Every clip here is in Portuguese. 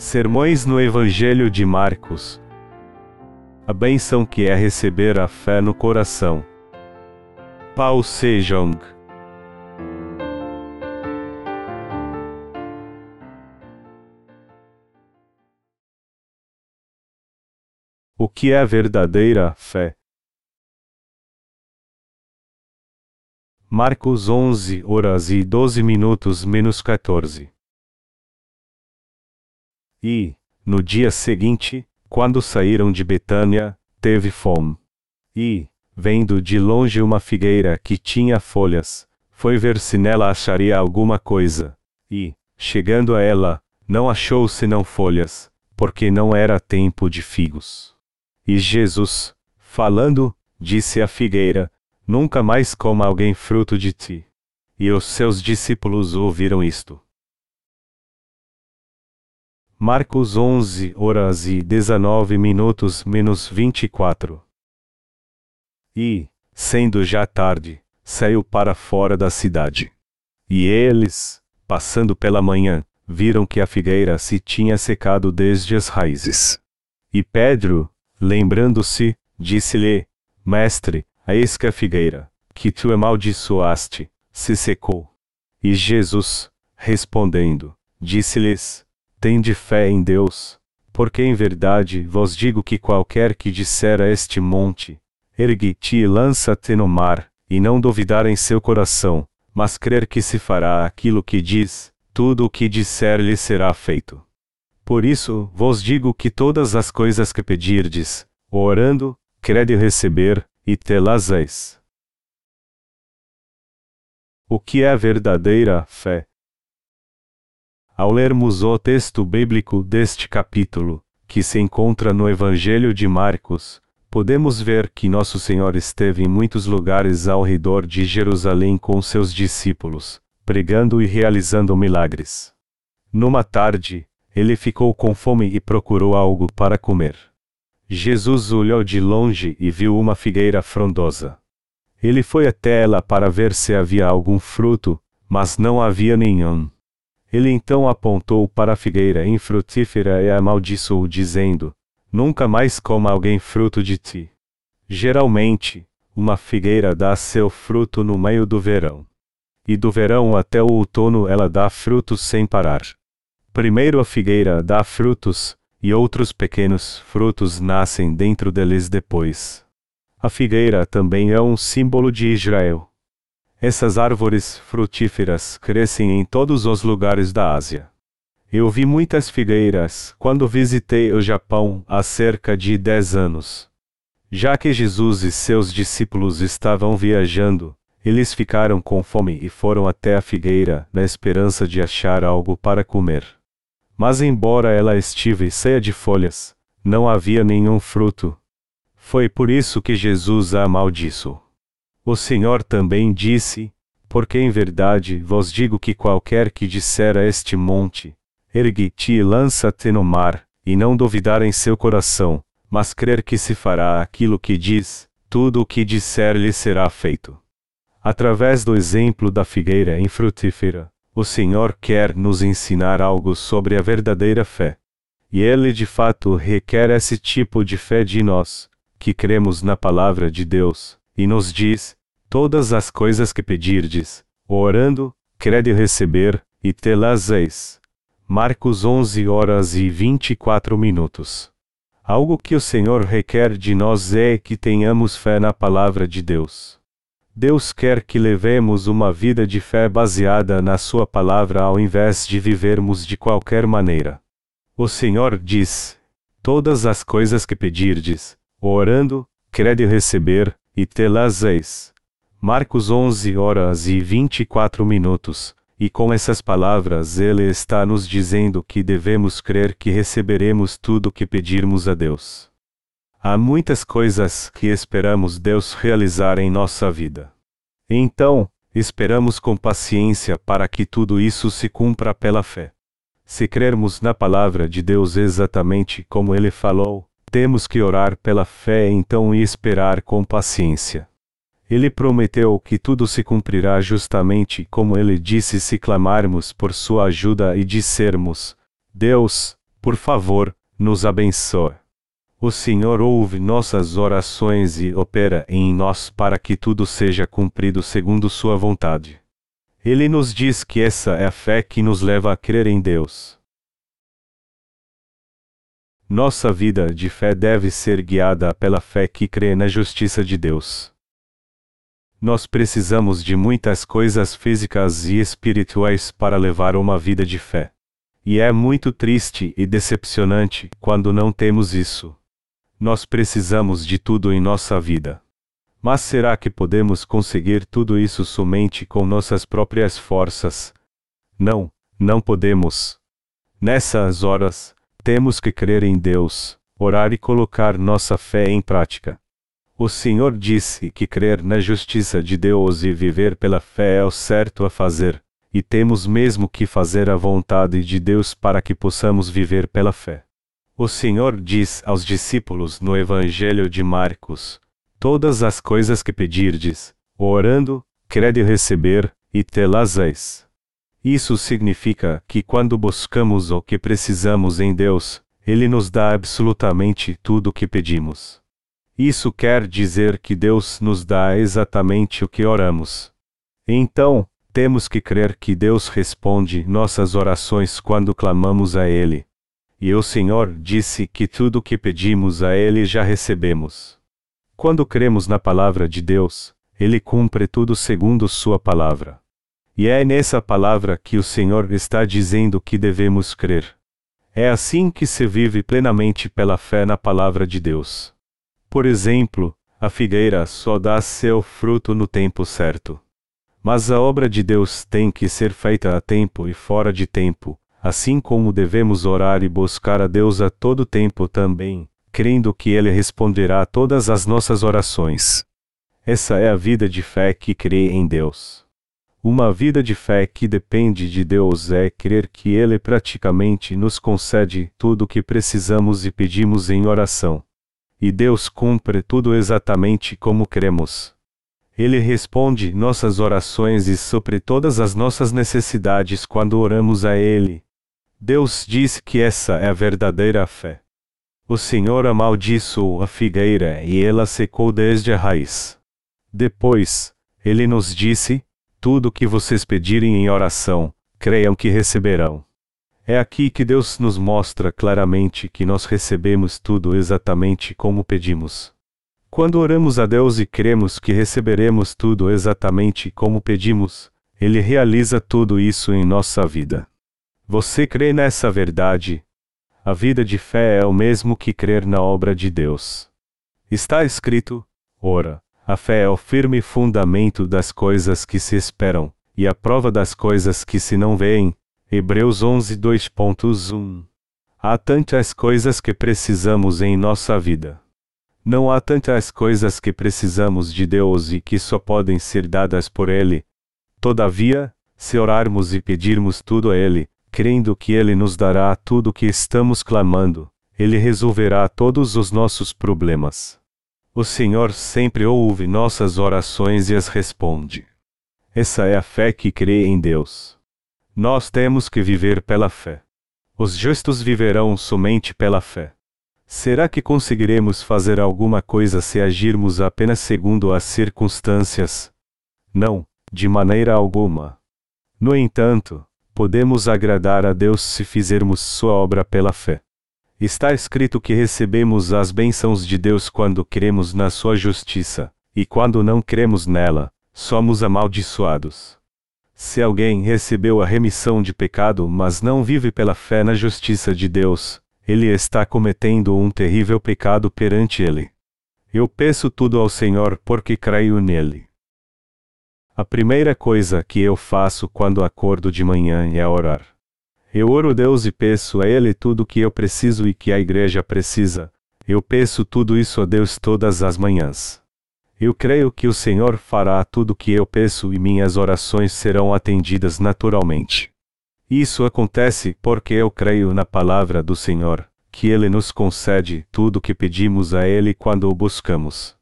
Sermões no Evangelho de Marcos. A benção que é receber a fé no coração. Pao Sejong. O que é verdadeira fé? Marcos 11 horas e 12 minutos menos 14. E, no dia seguinte, quando saíram de Betânia, teve fome. E, vendo de longe uma figueira que tinha folhas, foi ver se nela acharia alguma coisa. E, chegando a ela, não achou senão folhas, porque não era tempo de figos. E Jesus, falando, disse à figueira: Nunca mais coma alguém fruto de ti. E os seus discípulos ouviram isto. Marcos 11 horas e 19 minutos menos 24. E, sendo já tarde, saiu para fora da cidade. E eles, passando pela manhã, viram que a figueira se tinha secado desde as raízes. E Pedro, lembrando-se, disse-lhe: Mestre, eis que a figueira, que tu amaldiçoaste, se secou. E Jesus, respondendo, disse-lhes: Tende fé em Deus, porque em verdade vos digo que qualquer que disser a este monte, ergue-te e lança-te no mar, e não duvidar em seu coração, mas crer que se fará aquilo que diz, tudo o que disser lhe será feito. Por isso vos digo que todas as coisas que pedirdes, orando, crede receber, e te-las eis. O que é verdadeira fé? Ao lermos o texto bíblico deste capítulo, que se encontra no Evangelho de Marcos, podemos ver que Nosso Senhor esteve em muitos lugares ao redor de Jerusalém com seus discípulos, pregando e realizando milagres. Numa tarde, ele ficou com fome e procurou algo para comer. Jesus olhou de longe e viu uma figueira frondosa. Ele foi até ela para ver se havia algum fruto, mas não havia nenhum. Ele então apontou para a figueira infrutífera e a amaldiçoou, dizendo: Nunca mais coma alguém fruto de ti. Geralmente, uma figueira dá seu fruto no meio do verão. E do verão até o outono ela dá frutos sem parar. Primeiro a figueira dá frutos, e outros pequenos frutos nascem dentro deles depois. A figueira também é um símbolo de Israel. Essas árvores frutíferas crescem em todos os lugares da Ásia. Eu vi muitas figueiras quando visitei o Japão há cerca de 10 anos. Já que Jesus e seus discípulos estavam viajando, eles ficaram com fome e foram até a figueira na esperança de achar algo para comer. Mas, embora ela estivesse cheia de folhas, não havia nenhum fruto. Foi por isso que Jesus a amaldiçoou. O Senhor também disse: Porque em verdade vos digo que qualquer que disser a este monte, ergue-te e lança-te no mar, e não duvidar em seu coração, mas crer que se fará aquilo que diz, tudo o que disser lhe será feito. Através do exemplo da figueira infrutífera, o Senhor quer nos ensinar algo sobre a verdadeira fé. E ele de fato requer esse tipo de fé de nós, que cremos na palavra de Deus, e nos diz: todas as coisas que pedirdes, orando, crede receber, e te-las eis. Marcos 11 horas e 24 minutos. Algo que o Senhor requer de nós é que tenhamos fé na palavra de Deus. Deus quer que levemos uma vida de fé baseada na Sua palavra ao invés de vivermos de qualquer maneira. O Senhor diz: Todas as coisas que pedirdes, orando, crede receber, e te-las eis. Marcos 11 horas e 24 minutos. E com essas palavras ele está nos dizendo que devemos crer que receberemos tudo o que pedirmos a Deus. Há muitas coisas que esperamos Deus realizar em nossa vida. Então, esperamos com paciência para que tudo isso se cumpra pela fé. Se crermos na palavra de Deus exatamente como ele falou, temos que orar pela fé então e esperar com paciência. Ele prometeu que tudo se cumprirá justamente como ele disse se clamarmos por sua ajuda e dissermos: Deus, por favor, nos abençoe. O Senhor ouve nossas orações e opera em nós para que tudo seja cumprido segundo Sua vontade. Ele nos diz que essa é a fé que nos leva a crer em Deus. Nossa vida de fé deve ser guiada pela fé que crê na justiça de Deus. Nós precisamos de muitas coisas físicas e espirituais para levar uma vida de fé. E é muito triste e decepcionante quando não temos isso. Nós precisamos de tudo em nossa vida. Mas será que podemos conseguir tudo isso somente com nossas próprias forças? Não, não podemos. Nessas horas, temos que crer em Deus, orar e colocar nossa fé em prática. O Senhor disse que crer na justiça de Deus e viver pela fé é o certo a fazer, e temos mesmo que fazer a vontade de Deus para que possamos viver pela fé. O Senhor diz aos discípulos no Evangelho de Marcos: Todas as coisas que pedirdes, orando, crede receber, e tê-las eis. Isso significa que quando buscamos o que precisamos em Deus, Ele nos dá absolutamente tudo o que pedimos. Isso quer dizer que Deus nos dá exatamente o que oramos. Então, temos que crer que Deus responde nossas orações quando clamamos a Ele. E o Senhor disse que tudo o que pedimos a Ele já recebemos. Quando cremos na palavra de Deus, Ele cumpre tudo segundo Sua palavra. E é nessa palavra que o Senhor está dizendo que devemos crer. É assim que se vive plenamente pela fé na palavra de Deus. Por exemplo, a figueira só dá seu fruto no tempo certo. Mas a obra de Deus tem que ser feita a tempo e fora de tempo, assim como devemos orar e buscar a Deus a todo tempo também, crendo que Ele responderá a todas as nossas orações. Essa é a vida de fé que crê em Deus. Uma vida de fé que depende de Deus é crer que Ele praticamente nos concede tudo o que precisamos e pedimos em oração. E Deus cumpre tudo exatamente como queremos. Ele responde nossas orações e supre todas as nossas necessidades quando oramos a Ele. Deus diz que essa é a verdadeira fé. O Senhor amaldiçoou a figueira e ela secou desde a raiz. Depois, ele nos disse: Tudo o que vocês pedirem em oração, creiam que receberão. É aqui que Deus nos mostra claramente que nós recebemos tudo exatamente como pedimos. Quando oramos a Deus e cremos que receberemos tudo exatamente como pedimos, Ele realiza tudo isso em nossa vida. Você crê nessa verdade? A vida de fé é o mesmo que crer na obra de Deus. Está escrito: Ora, a fé é o firme fundamento das coisas que se esperam, e a prova das coisas que se não veem, Hebreus 11, 2.1. Há tantas coisas que precisamos em nossa vida. Não há tantas coisas que precisamos de Deus e que só podem ser dadas por Ele. Todavia, se orarmos e pedirmos tudo a Ele, crendo que Ele nos dará tudo o que estamos clamando, Ele resolverá todos os nossos problemas. O Senhor sempre ouve nossas orações e as responde. Essa é a fé que crê em Deus. Nós temos que viver pela fé. Os justos viverão somente pela fé. Será que conseguiremos fazer alguma coisa se agirmos apenas segundo as circunstâncias? Não, de maneira alguma. No entanto, podemos agradar a Deus se fizermos Sua obra pela fé. Está escrito que recebemos as bênçãos de Deus quando cremos na Sua justiça, e quando não cremos nela, somos amaldiçoados. Se alguém recebeu a remissão de pecado, mas não vive pela fé na justiça de Deus, ele está cometendo um terrível pecado perante ele. Eu peço tudo ao Senhor porque creio nele. A primeira coisa que eu faço quando acordo de manhã é orar. Eu oro Deus e peço a Ele tudo o que eu preciso e que a igreja precisa. Eu peço tudo isso a Deus todas as manhãs. Eu creio que o Senhor fará tudo o que eu peço e minhas orações serão atendidas naturalmente. Isso acontece porque eu creio na palavra do Senhor, que Ele nos concede tudo o que pedimos a Ele quando o buscamos.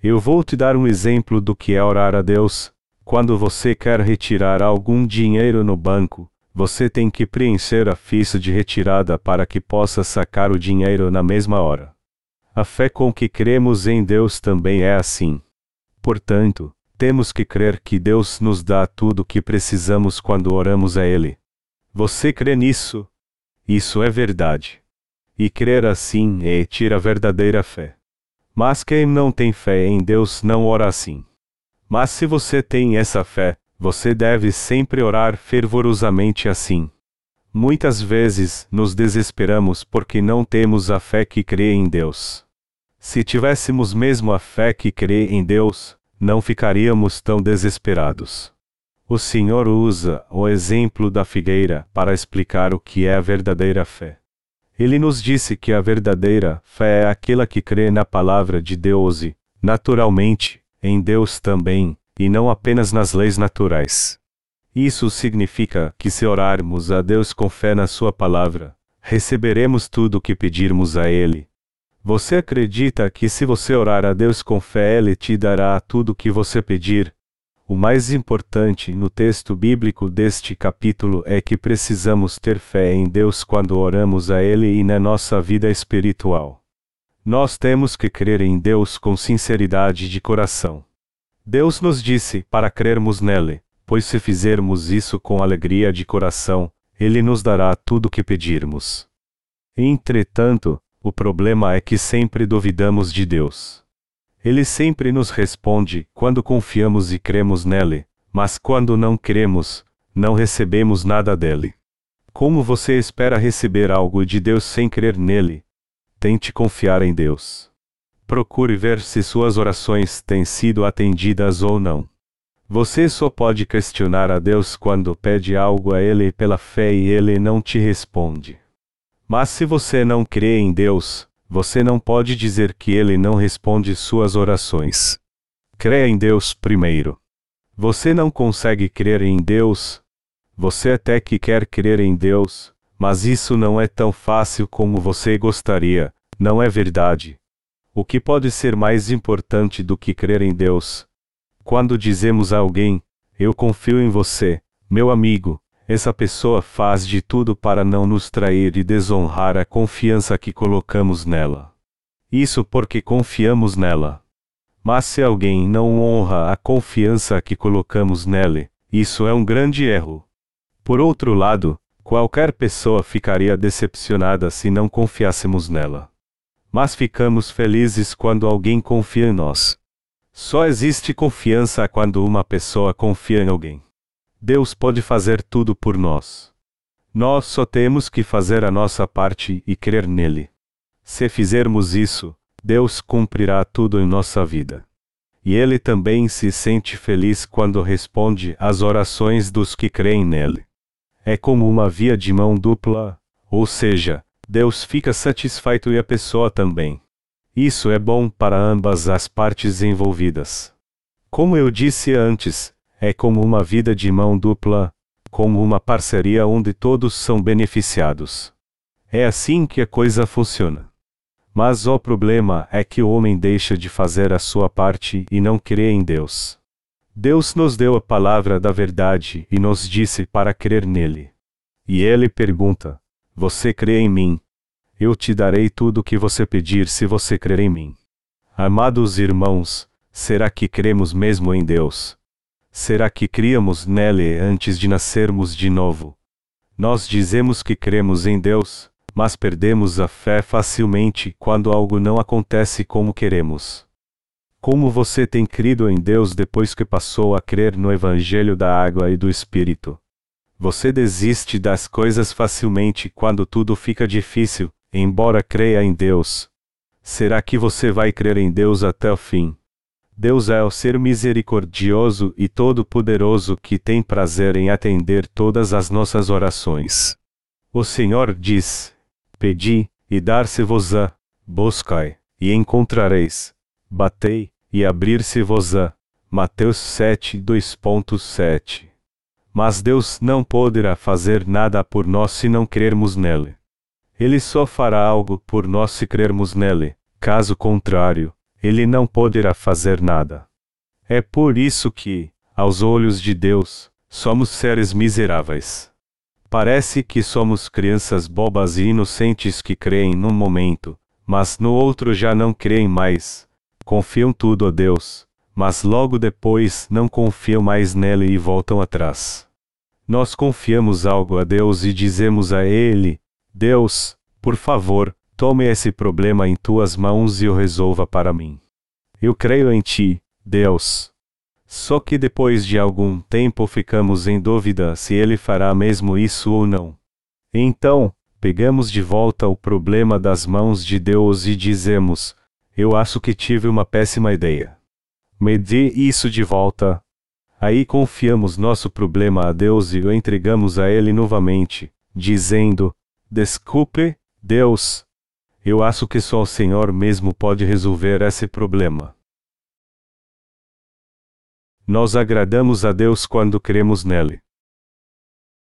Eu vou te dar um exemplo do que é orar a Deus. Quando você quer retirar algum dinheiro no banco, você tem que preencher a ficha de retirada para que possa sacar o dinheiro na mesma hora. A fé com que cremos em Deus também é assim. Portanto, temos que crer que Deus nos dá tudo o que precisamos quando oramos a Ele. Você crê nisso? Isso é verdade. E crer assim é ter a verdadeira fé. Mas quem não tem fé em Deus não ora assim. Mas se você tem essa fé, você deve sempre orar fervorosamente assim. Muitas vezes nos desesperamos porque não temos a fé que crê em Deus. Se tivéssemos mesmo a fé que crê em Deus, não ficaríamos tão desesperados. O Senhor usa o exemplo da figueira para explicar o que é a verdadeira fé. Ele nos disse que a verdadeira fé é aquela que crê na palavra de Deus e, naturalmente, em Deus também, e não apenas nas leis naturais. Isso significa que se orarmos a Deus com fé na Sua palavra, receberemos tudo o que pedirmos a Ele. Você acredita que se você orar a Deus com fé, Ele te dará tudo o que você pedir? O mais importante no texto bíblico deste capítulo é que precisamos ter fé em Deus quando oramos a Ele e na nossa vida espiritual. Nós temos que crer em Deus com sinceridade de coração. Deus nos disse para crermos nele, pois se fizermos isso com alegria de coração, ele nos dará tudo o que pedirmos. Entretanto, o problema é que sempre duvidamos de Deus. Ele sempre nos responde quando confiamos e cremos nele, mas quando não cremos, não recebemos nada dele. Como você espera receber algo de Deus sem crer nele? Tente confiar em Deus. Procure ver se suas orações têm sido atendidas ou não. Você só pode questionar a Deus quando pede algo a Ele pela fé e Ele não te responde. Mas se você não crê em Deus, você não pode dizer que Ele não responde suas orações. Creia em Deus primeiro. Você não consegue crer em Deus? Você até que quer crer em Deus, mas isso não é tão fácil como você gostaria, não é verdade? O que pode ser mais importante do que crer em Deus? Quando dizemos a alguém, eu confio em você, meu amigo, essa pessoa faz de tudo para não nos trair e desonrar a confiança que colocamos nela. Isso porque confiamos nela. Mas se alguém não honra a confiança que colocamos nele, isso é um grande erro. Por outro lado, qualquer pessoa ficaria decepcionada se não confiássemos nela mas ficamos felizes quando alguém confia em nós. Só existe confiança quando uma pessoa confia em alguém. Deus pode fazer tudo por nós. Nós só temos que fazer a nossa parte e crer nele. Se fizermos isso, Deus cumprirá tudo em nossa vida. E ele também se sente feliz quando responde às orações dos que creem nele. É como uma via de mão dupla, ou seja, Deus fica satisfeito e a pessoa também. Isso é bom para ambas as partes envolvidas. Como eu disse antes, é como uma vida de mão dupla, como uma parceria onde todos são beneficiados. É assim que a coisa funciona. Mas o problema é que o homem deixa de fazer a sua parte e não crê em Deus. Deus nos deu a palavra da verdade e nos disse para crer nele. E ele pergunta: você crê em mim. Eu te darei tudo o que você pedir se você crer em mim. Amados irmãos, será que cremos mesmo em Deus? Será que criamos nele antes de nascermos de novo? Nós dizemos que cremos em Deus, mas perdemos a fé facilmente quando algo não acontece como queremos. Como você tem crido em Deus depois que passou a crer no Evangelho da Água e do Espírito? Você desiste das coisas facilmente quando tudo fica difícil, embora creia em Deus. Será que você vai crer em Deus até o fim? Deus é o ser misericordioso e todo-poderoso que tem prazer em atender todas as nossas orações. O Senhor diz: Pedi, e dar-se-vos-á, buscai, e encontrareis, batei, e abrir-se-vos-á. Mateus 7, 2.7 mas Deus não poderá fazer nada por nós se não crermos nele. Ele só fará algo por nós se crermos nele, caso contrário, ele não poderá fazer nada. É por isso que, aos olhos de Deus, somos seres miseráveis. Parece que somos crianças bobas e inocentes que creem num momento, mas no outro já não creem mais. Confiam tudo a Deus, mas logo depois não confiam mais nele e voltam atrás. Nós confiamos algo a Deus e dizemos a Ele: Deus, por favor, tome esse problema em tuas mãos e o resolva para mim. Eu creio em ti, Deus. Só que depois de algum tempo ficamos em dúvida se ele fará mesmo isso ou não. Então, pegamos de volta o problema das mãos de Deus e dizemos: Eu acho que tive uma péssima ideia. Me dê isso de volta. Aí confiamos nosso problema a Deus e o entregamos a Ele novamente, dizendo: Desculpe, Deus. Eu acho que só o Senhor mesmo pode resolver esse problema. Nós agradamos a Deus quando cremos nele.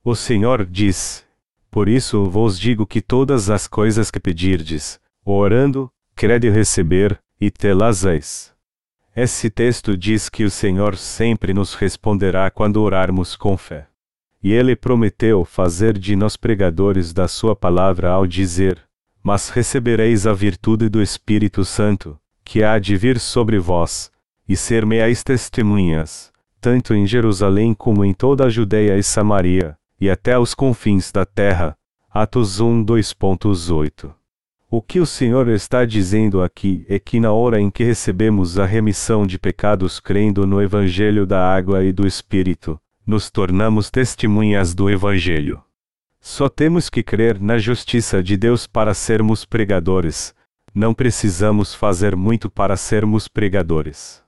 O Senhor diz: Por isso vos digo que todas as coisas que pedirdes, orando, crede receber, e telas eis. Esse texto diz que o Senhor sempre nos responderá quando orarmos com fé. E ele prometeu fazer de nós pregadores da sua palavra ao dizer: Mas recebereis a virtude do Espírito Santo, que há de vir sobre vós, e ser meais testemunhas, tanto em Jerusalém como em toda a Judéia e Samaria, e até os confins da terra. Atos 1 2.8 O que o Senhor está dizendo aqui é que na hora em que recebemos a remissão de pecados crendo no Evangelho da água e do Espírito, nos tornamos testemunhas do Evangelho. Só temos que crer na justiça de Deus para sermos pregadores, não precisamos fazer muito para sermos pregadores.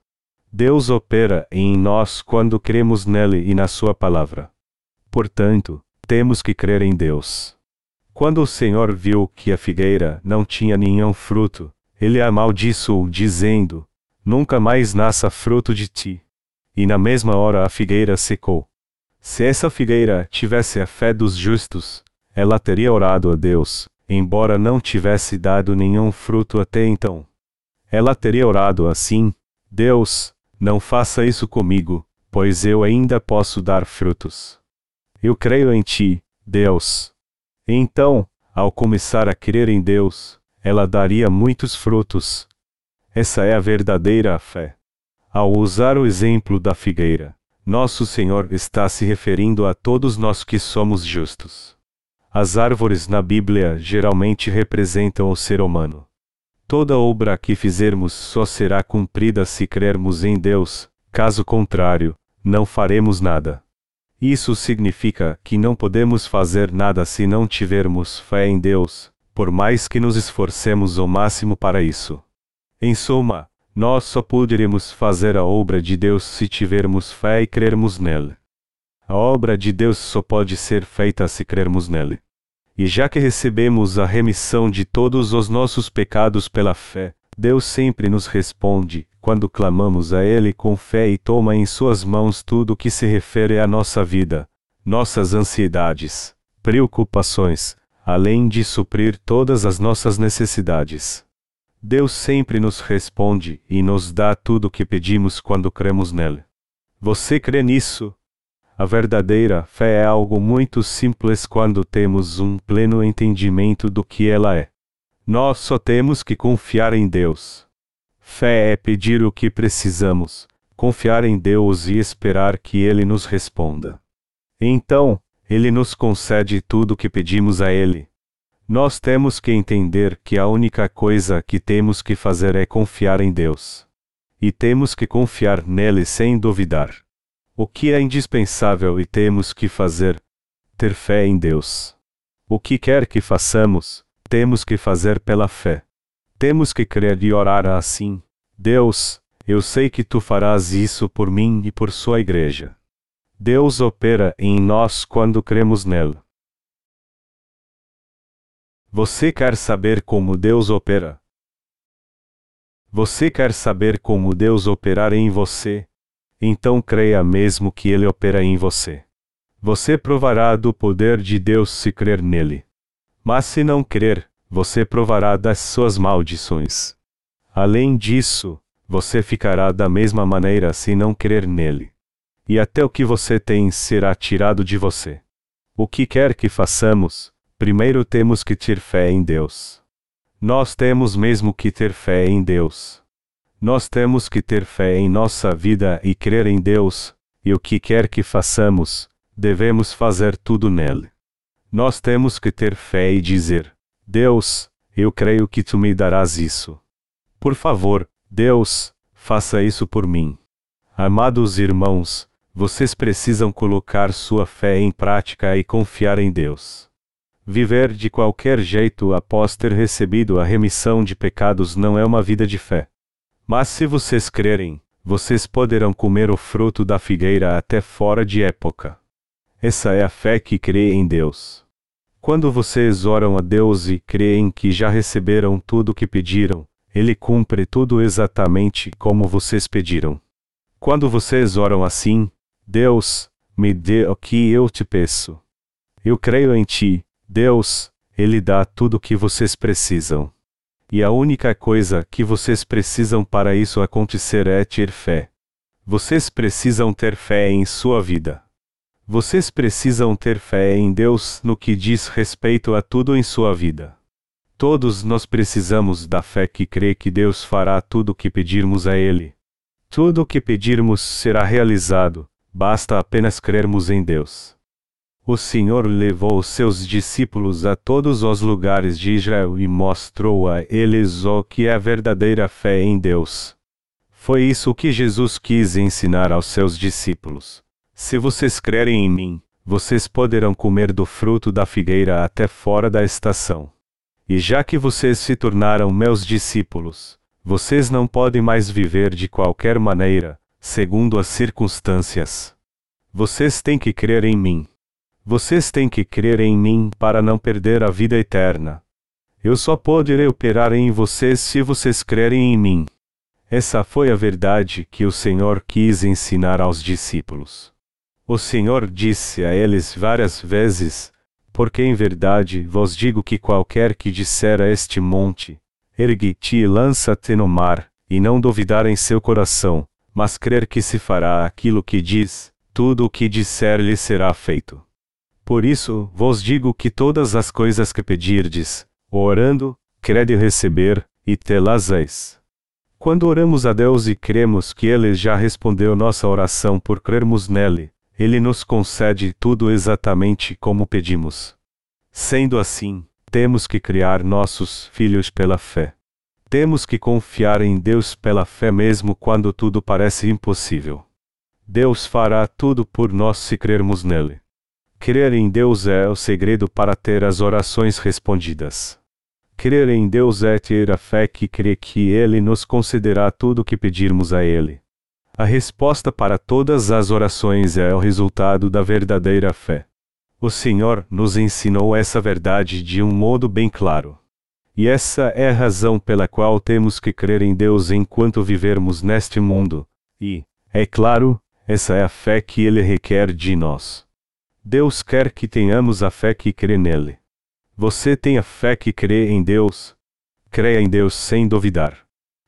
Deus opera em nós quando cremos nele e na Sua palavra. Portanto, temos que crer em Deus. Quando o Senhor viu que a figueira não tinha nenhum fruto, ele amaldiçoou, dizendo: Nunca mais nasça fruto de ti. E na mesma hora a figueira secou. Se essa figueira tivesse a fé dos justos, ela teria orado a Deus, embora não tivesse dado nenhum fruto até então. Ela teria orado assim: Deus, não faça isso comigo, pois eu ainda posso dar frutos. Eu creio em ti, Deus. Então, ao começar a crer em Deus, ela daria muitos frutos. Essa é a verdadeira fé. Ao usar o exemplo da figueira, nosso Senhor está se referindo a todos nós que somos justos. As árvores na Bíblia geralmente representam o ser humano. Toda obra que fizermos só será cumprida se crermos em Deus, caso contrário, não faremos nada. Isso significa que não podemos fazer nada se não tivermos fé em Deus, por mais que nos esforcemos ao máximo para isso. Em suma, nós só poderemos fazer a obra de Deus se tivermos fé e crermos nele. A obra de Deus só pode ser feita se crermos nele. E já que recebemos a remissão de todos os nossos pecados pela fé, Deus sempre nos responde, quando clamamos a Ele com fé e toma em Suas mãos tudo o que se refere à nossa vida, nossas ansiedades, preocupações, além de suprir todas as nossas necessidades. Deus sempre nos responde e nos dá tudo o que pedimos quando cremos nele. Você crê nisso? A verdadeira fé é algo muito simples quando temos um pleno entendimento do que ela é. Nós só temos que confiar em Deus. Fé é pedir o que precisamos, confiar em Deus e esperar que Ele nos responda. Então, Ele nos concede tudo o que pedimos a Ele. Nós temos que entender que a única coisa que temos que fazer é confiar em Deus. E temos que confiar nele sem duvidar. O que é indispensável e temos que fazer? Ter fé em Deus. O que quer que façamos, temos que fazer pela fé. Temos que crer e orar assim: Deus, eu sei que tu farás isso por mim e por sua igreja. Deus opera em nós quando cremos nele. Você quer saber como Deus opera? Você quer saber como Deus operar em você? então creia mesmo que ele opera em você. Você provará do poder de Deus se crer nele. Mas se não crer, você provará das suas maldições. Além disso, você ficará da mesma maneira se não crer nele. E até o que você tem será tirado de você. O que quer que façamos, primeiro temos que ter fé em Deus. Nós temos mesmo que ter fé em Deus. Nós temos que ter fé em nossa vida e crer em Deus, e o que quer que façamos, devemos fazer tudo nele. Nós temos que ter fé e dizer: Deus, eu creio que tu me darás isso. Por favor, Deus, faça isso por mim. Amados irmãos, vocês precisam colocar sua fé em prática e confiar em Deus. Viver de qualquer jeito após ter recebido a remissão de pecados não é uma vida de fé. Mas se vocês crerem, vocês poderão comer o fruto da figueira até fora de época. Essa é a fé que crê em Deus. Quando vocês oram a Deus e creem que já receberam tudo o que pediram, Ele cumpre tudo exatamente como vocês pediram. Quando vocês oram assim, Deus, me dê o que eu te peço. Eu creio em ti, Deus, Ele dá tudo o que vocês precisam. E a única coisa que vocês precisam para isso acontecer é ter fé. Vocês precisam ter fé em sua vida. Vocês precisam ter fé em Deus no que diz respeito a tudo em sua vida. Todos nós precisamos da fé que crê que Deus fará tudo o que pedirmos a Ele. Tudo o que pedirmos será realizado, basta apenas crermos em Deus. O Senhor levou seus discípulos a todos os lugares de Israel e mostrou a eles o que é a verdadeira fé em Deus. Foi isso que Jesus quis ensinar aos seus discípulos. Se vocês crerem em mim, vocês poderão comer do fruto da figueira até fora da estação. E já que vocês se tornaram meus discípulos, vocês não podem mais viver de qualquer maneira, segundo as circunstâncias. Vocês têm que crer em mim. Vocês têm que crer em mim para não perder a vida eterna. Eu só poderei operar em vocês se vocês crerem em mim. Essa foi a verdade que o Senhor quis ensinar aos discípulos. O Senhor disse a eles várias vezes: Porque em verdade vos digo que qualquer que disser a este monte: Ergue-te e lança-te no mar, e não duvidar em seu coração, mas crer que se fará aquilo que diz, tudo o que disser lhe será feito. Por isso, vos digo que todas as coisas que pedirdes, orando, crede receber, e telas eis. Quando oramos a Deus e cremos que Ele já respondeu nossa oração por crermos nele, Ele nos concede tudo exatamente como pedimos. Sendo assim, temos que criar nossos filhos pela fé. Temos que confiar em Deus pela fé mesmo quando tudo parece impossível. Deus fará tudo por nós se crermos nele. Crer em Deus é o segredo para ter as orações respondidas. Crer em Deus é ter a fé que crê que Ele nos concederá tudo o que pedirmos a Ele. A resposta para todas as orações é o resultado da verdadeira fé. O Senhor nos ensinou essa verdade de um modo bem claro. E essa é a razão pela qual temos que crer em Deus enquanto vivermos neste mundo. E, é claro, essa é a fé que Ele requer de nós. Deus quer que tenhamos a fé que crê nele. Você tem a fé que crê em Deus? Creia em Deus sem duvidar.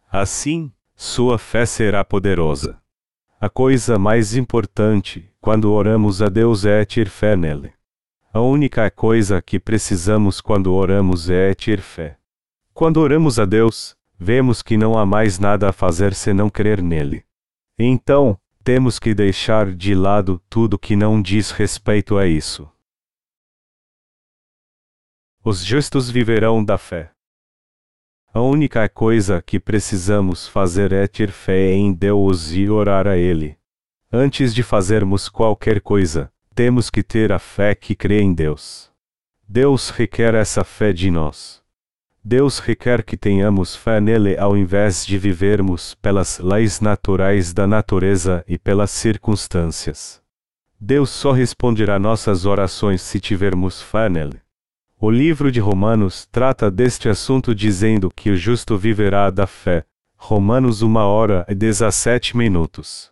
Assim, sua fé será poderosa. A coisa mais importante, quando oramos a Deus, é ter fé nele. A única coisa que precisamos quando oramos é ter fé. Quando oramos a Deus, vemos que não há mais nada a fazer senão crer nele. Então, temos que deixar de lado tudo que não diz respeito a isso. Os justos viverão da fé. A única coisa que precisamos fazer é ter fé em Deus e orar a Ele. Antes de fazermos qualquer coisa, temos que ter a fé que crê em Deus. Deus requer essa fé de nós. Deus requer que tenhamos fé nele ao invés de vivermos pelas leis naturais da natureza e pelas circunstâncias. Deus só responderá nossas orações se tivermos fé nele. O livro de Romanos trata deste assunto dizendo que o justo viverá da fé. Romanos 1 hora e 17 minutos.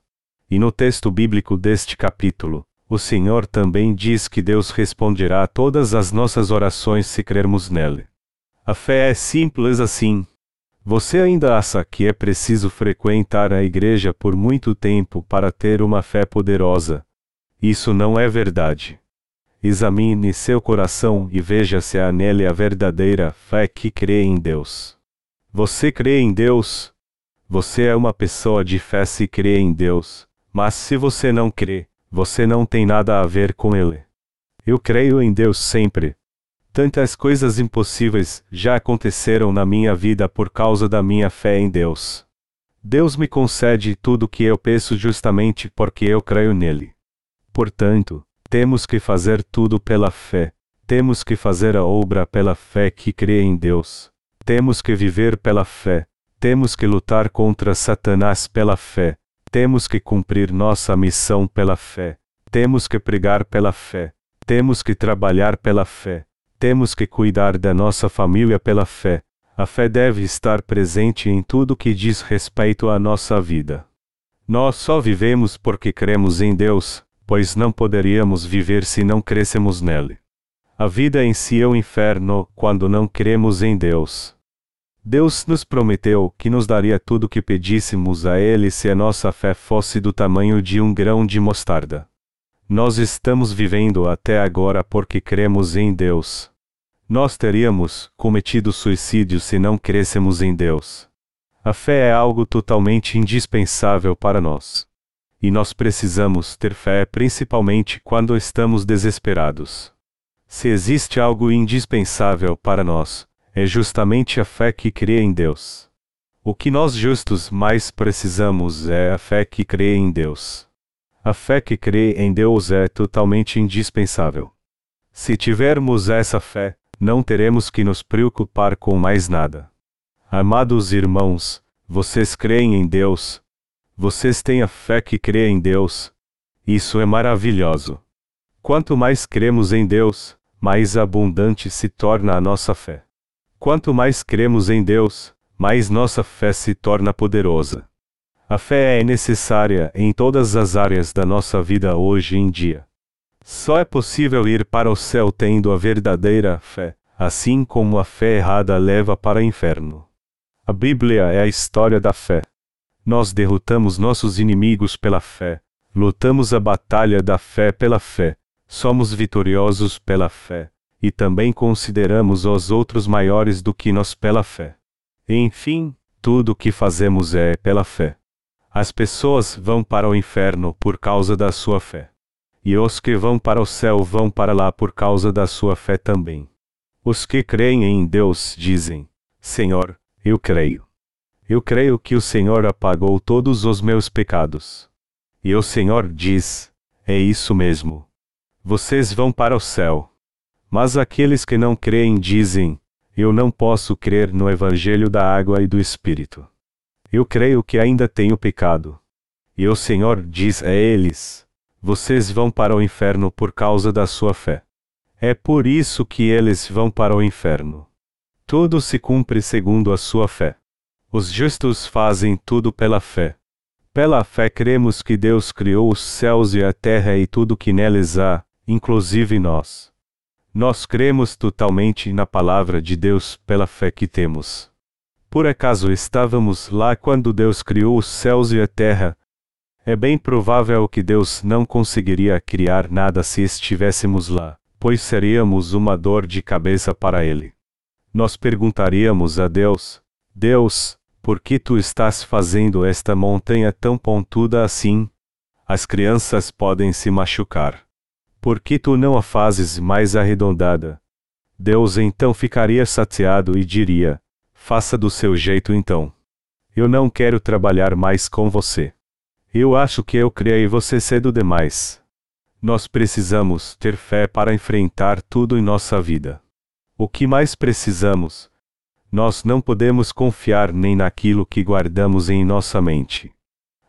E no texto bíblico deste capítulo, o Senhor também diz que Deus responderá a todas as nossas orações se crermos nele. A fé é simples assim. Você ainda acha que é preciso frequentar a igreja por muito tempo para ter uma fé poderosa? Isso não é verdade. examine seu coração e veja se há nele a verdadeira fé que crê em Deus. Você crê em Deus? Você é uma pessoa de fé se crê em Deus, mas se você não crê, você não tem nada a ver com Ele. Eu creio em Deus sempre. Tantas coisas impossíveis já aconteceram na minha vida por causa da minha fé em Deus. Deus me concede tudo o que eu peço justamente porque eu creio nele. Portanto, temos que fazer tudo pela fé. Temos que fazer a obra pela fé que crê em Deus. Temos que viver pela fé. Temos que lutar contra Satanás pela fé. Temos que cumprir nossa missão pela fé. Temos que pregar pela fé. Temos que trabalhar pela fé. Temos que cuidar da nossa família pela fé. A fé deve estar presente em tudo que diz respeito à nossa vida. Nós só vivemos porque cremos em Deus, pois não poderíamos viver se não crescemos nele. A vida em si é o inferno quando não cremos em Deus. Deus nos prometeu que nos daria tudo o que pedíssemos a Ele se a nossa fé fosse do tamanho de um grão de mostarda. Nós estamos vivendo até agora porque cremos em Deus. Nós teríamos cometido suicídio se não crescemos em Deus. A fé é algo totalmente indispensável para nós. E nós precisamos ter fé principalmente quando estamos desesperados. Se existe algo indispensável para nós, é justamente a fé que crê em Deus. O que nós justos mais precisamos é a fé que crê em Deus. A fé que crê em Deus é totalmente indispensável. Se tivermos essa fé, não teremos que nos preocupar com mais nada. Amados irmãos, vocês creem em Deus? Vocês têm a fé que crê em Deus? Isso é maravilhoso. Quanto mais cremos em Deus, mais abundante se torna a nossa fé. Quanto mais cremos em Deus, mais nossa fé se torna poderosa. A fé é necessária em todas as áreas da nossa vida hoje em dia. Só é possível ir para o céu tendo a verdadeira fé, assim como a fé errada leva para o inferno. A Bíblia é a história da fé. Nós derrotamos nossos inimigos pela fé, lutamos a batalha da fé pela fé, somos vitoriosos pela fé, e também consideramos os outros maiores do que nós pela fé. Enfim, tudo o que fazemos é pela fé. As pessoas vão para o inferno por causa da sua fé e os que vão para o céu vão para lá por causa da sua fé também. Os que creem em Deus dizem: Senhor, eu creio. Eu creio que o Senhor apagou todos os meus pecados. E o Senhor diz: É isso mesmo. Vocês vão para o céu. Mas aqueles que não creem dizem: Eu não posso crer no Evangelho da água e do Espírito. Eu creio que ainda tenho pecado. E o Senhor diz a eles: vocês vão para o inferno por causa da sua fé. É por isso que eles vão para o inferno. Tudo se cumpre segundo a sua fé. Os justos fazem tudo pela fé. Pela fé cremos que Deus criou os céus e a terra e tudo que neles há, inclusive nós. Nós cremos totalmente na palavra de Deus pela fé que temos. Por acaso estávamos lá quando Deus criou os céus e a terra, é bem provável que Deus não conseguiria criar nada se estivéssemos lá, pois seríamos uma dor de cabeça para Ele. Nós perguntaríamos a Deus: Deus, por que tu estás fazendo esta montanha tão pontuda assim? As crianças podem se machucar. Por que tu não a fazes mais arredondada? Deus então ficaria chateado e diria: Faça do seu jeito então. Eu não quero trabalhar mais com você. Eu acho que eu criei você cedo demais. Nós precisamos ter fé para enfrentar tudo em nossa vida. O que mais precisamos? Nós não podemos confiar nem naquilo que guardamos em nossa mente.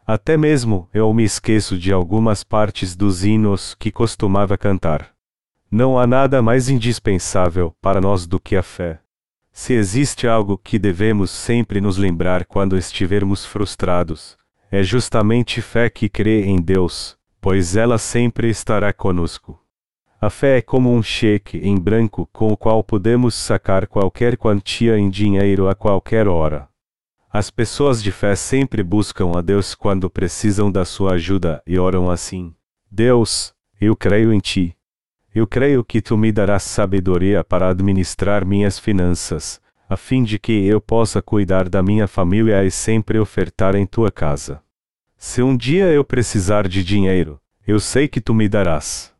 Até mesmo eu me esqueço de algumas partes dos hinos que costumava cantar. Não há nada mais indispensável para nós do que a fé. Se existe algo que devemos sempre nos lembrar quando estivermos frustrados, é justamente fé que crê em Deus, pois ela sempre estará conosco. A fé é como um cheque em branco com o qual podemos sacar qualquer quantia em dinheiro a qualquer hora. As pessoas de fé sempre buscam a Deus quando precisam da sua ajuda e oram assim: Deus, eu creio em ti. Eu creio que tu me darás sabedoria para administrar minhas finanças, a fim de que eu possa cuidar da minha família e sempre ofertar em tua casa. Se um dia eu precisar de dinheiro, eu sei que tu me darás.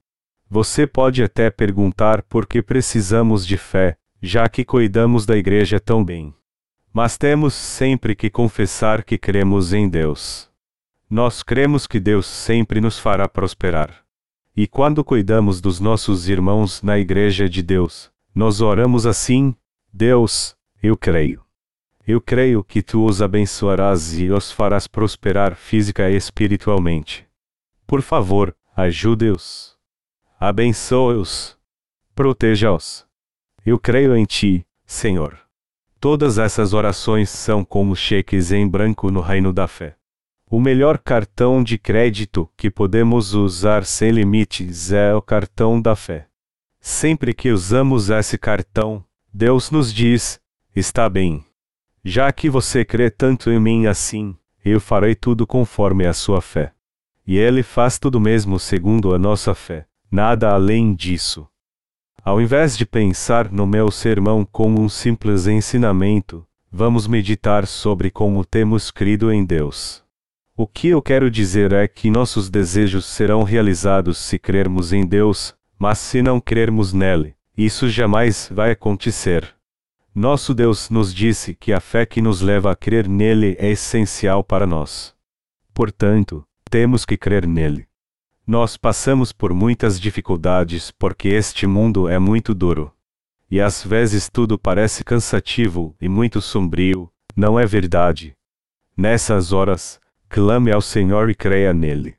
Você pode até perguntar por que precisamos de fé, já que cuidamos da igreja tão bem. Mas temos sempre que confessar que cremos em Deus. Nós cremos que Deus sempre nos fará prosperar. E quando cuidamos dos nossos irmãos na Igreja de Deus, nós oramos assim: Deus, eu creio. Eu creio que tu os abençoarás e os farás prosperar física e espiritualmente. Por favor, ajude-os. Abençoe-os. Proteja-os. Eu creio em ti, Senhor. Todas essas orações são como cheques em branco no reino da fé. O melhor cartão de crédito que podemos usar sem limites é o cartão da fé. Sempre que usamos esse cartão, Deus nos diz: Está bem. Já que você crê tanto em mim assim, eu farei tudo conforme a sua fé. E Ele faz tudo mesmo segundo a nossa fé, nada além disso. Ao invés de pensar no meu sermão como um simples ensinamento, vamos meditar sobre como temos crido em Deus. O que eu quero dizer é que nossos desejos serão realizados se crermos em Deus, mas se não crermos nele, isso jamais vai acontecer. Nosso Deus nos disse que a fé que nos leva a crer nele é essencial para nós. Portanto, temos que crer nele. Nós passamos por muitas dificuldades porque este mundo é muito duro. E às vezes tudo parece cansativo e muito sombrio, não é verdade? Nessas horas, clame ao Senhor e creia nele.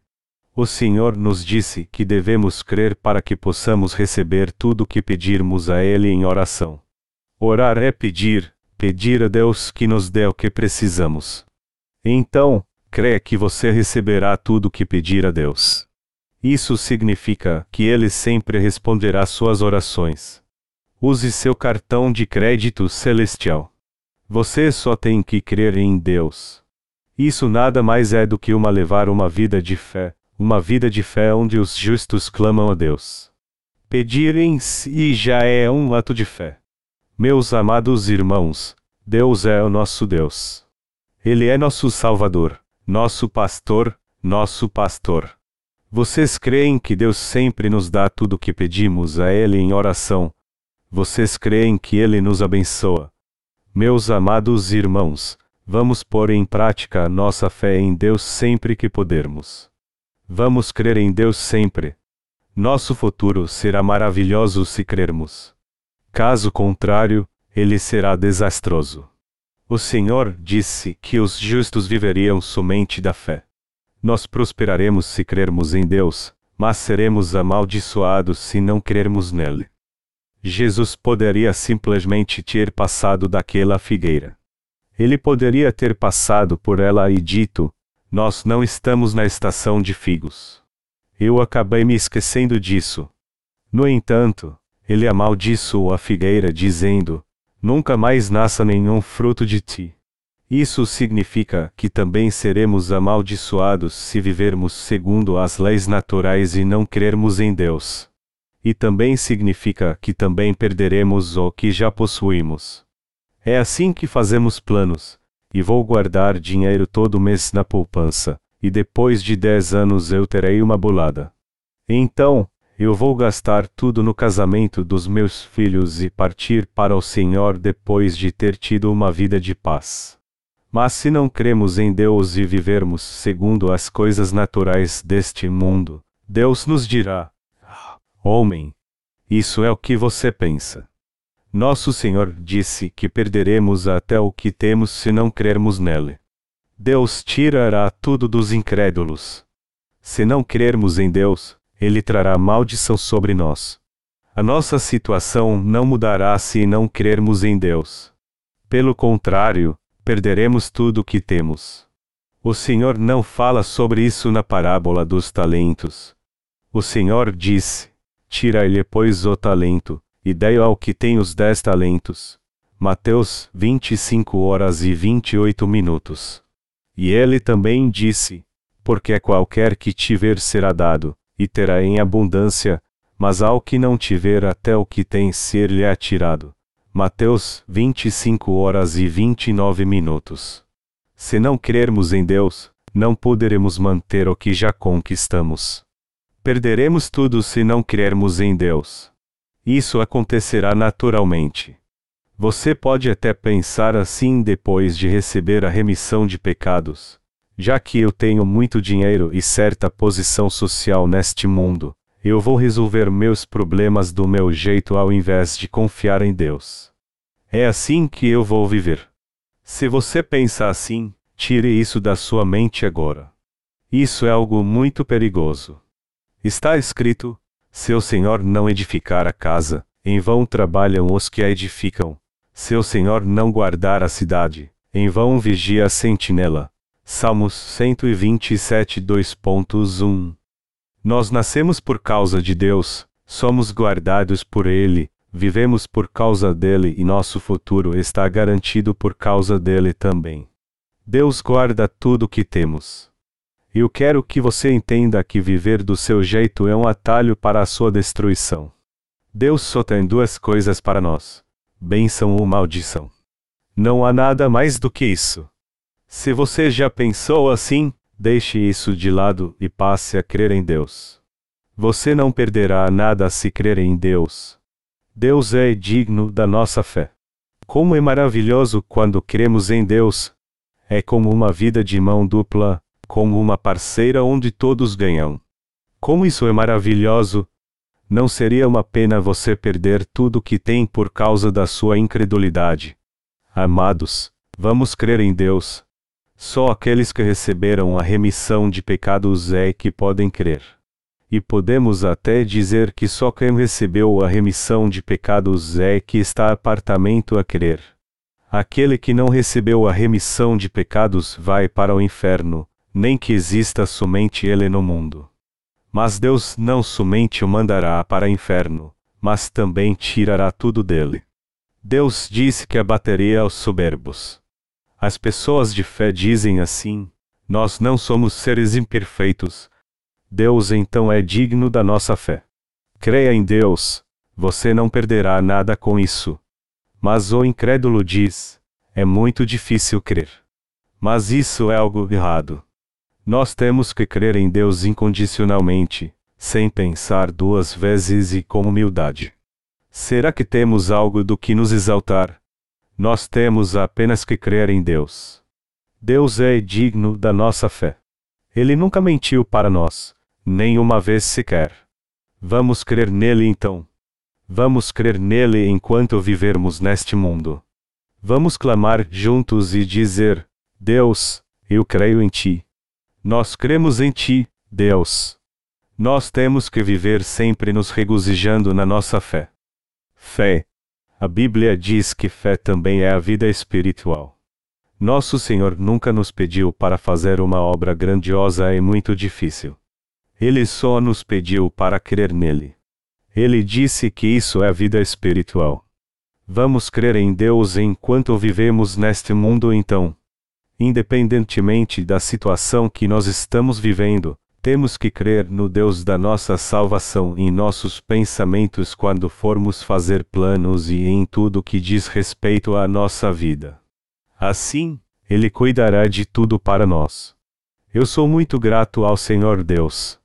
O Senhor nos disse que devemos crer para que possamos receber tudo o que pedirmos a Ele em oração. Orar é pedir, pedir a Deus que nos dê o que precisamos. Então, creia que você receberá tudo o que pedir a Deus. Isso significa que Ele sempre responderá suas orações. Use seu cartão de crédito celestial. Você só tem que crer em Deus. Isso nada mais é do que uma levar uma vida de fé, uma vida de fé onde os justos clamam a Deus. Pedir em si já é um ato de fé. Meus amados irmãos, Deus é o nosso Deus. Ele é nosso Salvador, nosso pastor, nosso pastor. Vocês creem que Deus sempre nos dá tudo o que pedimos a Ele em oração? Vocês creem que Ele nos abençoa? Meus amados irmãos, Vamos pôr em prática nossa fé em Deus sempre que pudermos. Vamos crer em Deus sempre. Nosso futuro será maravilhoso se crermos. Caso contrário, ele será desastroso. O Senhor disse que os justos viveriam somente da fé. Nós prosperaremos se crermos em Deus, mas seremos amaldiçoados se não crermos nele. Jesus poderia simplesmente ter passado daquela figueira. Ele poderia ter passado por ela e dito: Nós não estamos na estação de figos. Eu acabei me esquecendo disso. No entanto, ele amaldiçoou a figueira, dizendo: Nunca mais nasça nenhum fruto de ti. Isso significa que também seremos amaldiçoados se vivermos segundo as leis naturais e não crermos em Deus. E também significa que também perderemos o que já possuímos. É assim que fazemos planos. E vou guardar dinheiro todo mês na poupança, e depois de dez anos eu terei uma bolada. Então, eu vou gastar tudo no casamento dos meus filhos e partir para o Senhor depois de ter tido uma vida de paz. Mas se não cremos em Deus e vivermos segundo as coisas naturais deste mundo, Deus nos dirá: Homem, isso é o que você pensa. Nosso Senhor disse que perderemos até o que temos se não crermos nele. Deus tirará tudo dos incrédulos. Se não crermos em Deus, ele trará maldição sobre nós. A nossa situação não mudará se não crermos em Deus. Pelo contrário, perderemos tudo o que temos. O Senhor não fala sobre isso na parábola dos talentos. O Senhor disse: Tira-lhe, pois, o talento, e dei ao que tem os dez talentos. Mateus 25 horas e 28 minutos. E ele também disse: Porque qualquer que tiver será dado, e terá em abundância, mas ao que não tiver até o que tem ser-lhe atirado. Mateus 25 horas e 29 minutos. Se não crermos em Deus, não poderemos manter o que já conquistamos. Perderemos tudo se não crermos em Deus. Isso acontecerá naturalmente. Você pode até pensar assim depois de receber a remissão de pecados. Já que eu tenho muito dinheiro e certa posição social neste mundo, eu vou resolver meus problemas do meu jeito ao invés de confiar em Deus. É assim que eu vou viver. Se você pensa assim, tire isso da sua mente agora. Isso é algo muito perigoso. Está escrito: Se o Senhor não edificar a casa, em vão trabalham os que a edificam. Se o Senhor não guardar a cidade, em vão vigia a sentinela. Salmos 127 2.1 nós nascemos por causa de Deus, somos guardados por Ele, vivemos por causa dele e nosso futuro está garantido por causa dele também. Deus guarda tudo o que temos. Eu quero que você entenda que viver do seu jeito é um atalho para a sua destruição. Deus só tem duas coisas para nós: bênção ou maldição. Não há nada mais do que isso. Se você já pensou assim, Deixe isso de lado e passe a crer em Deus. Você não perderá nada se crer em Deus. Deus é digno da nossa fé. Como é maravilhoso quando cremos em Deus! É como uma vida de mão dupla, como uma parceira onde todos ganham. Como isso é maravilhoso! Não seria uma pena você perder tudo que tem por causa da sua incredulidade. Amados, vamos crer em Deus, só aqueles que receberam a remissão de pecados é que podem crer. E podemos até dizer que só quem recebeu a remissão de pecados é que está apartamento a crer. Aquele que não recebeu a remissão de pecados vai para o inferno, nem que exista somente ele no mundo. Mas Deus não somente o mandará para o inferno, mas também tirará tudo dele. Deus disse que abateria aos soberbos. As pessoas de fé dizem assim: Nós não somos seres imperfeitos. Deus então é digno da nossa fé. Creia em Deus, você não perderá nada com isso. Mas o incrédulo diz: É muito difícil crer. Mas isso é algo errado. Nós temos que crer em Deus incondicionalmente, sem pensar duas vezes e com humildade. Será que temos algo do que nos exaltar, nós temos apenas que crer em Deus. Deus é digno da nossa fé. Ele nunca mentiu para nós, nem uma vez sequer. Vamos crer nele então. Vamos crer nele enquanto vivermos neste mundo. Vamos clamar juntos e dizer: Deus, eu creio em ti. Nós cremos em ti, Deus. Nós temos que viver sempre nos regozijando na nossa fé. Fé, a Bíblia diz que fé também é a vida espiritual. Nosso Senhor nunca nos pediu para fazer uma obra grandiosa e muito difícil. Ele só nos pediu para crer nele. Ele disse que isso é a vida espiritual. Vamos crer em Deus enquanto vivemos neste mundo então. Independentemente da situação que nós estamos vivendo, temos que crer no Deus da nossa salvação em nossos pensamentos quando formos fazer planos e em tudo que diz respeito à nossa vida. Assim, Ele cuidará de tudo para nós. Eu sou muito grato ao Senhor Deus.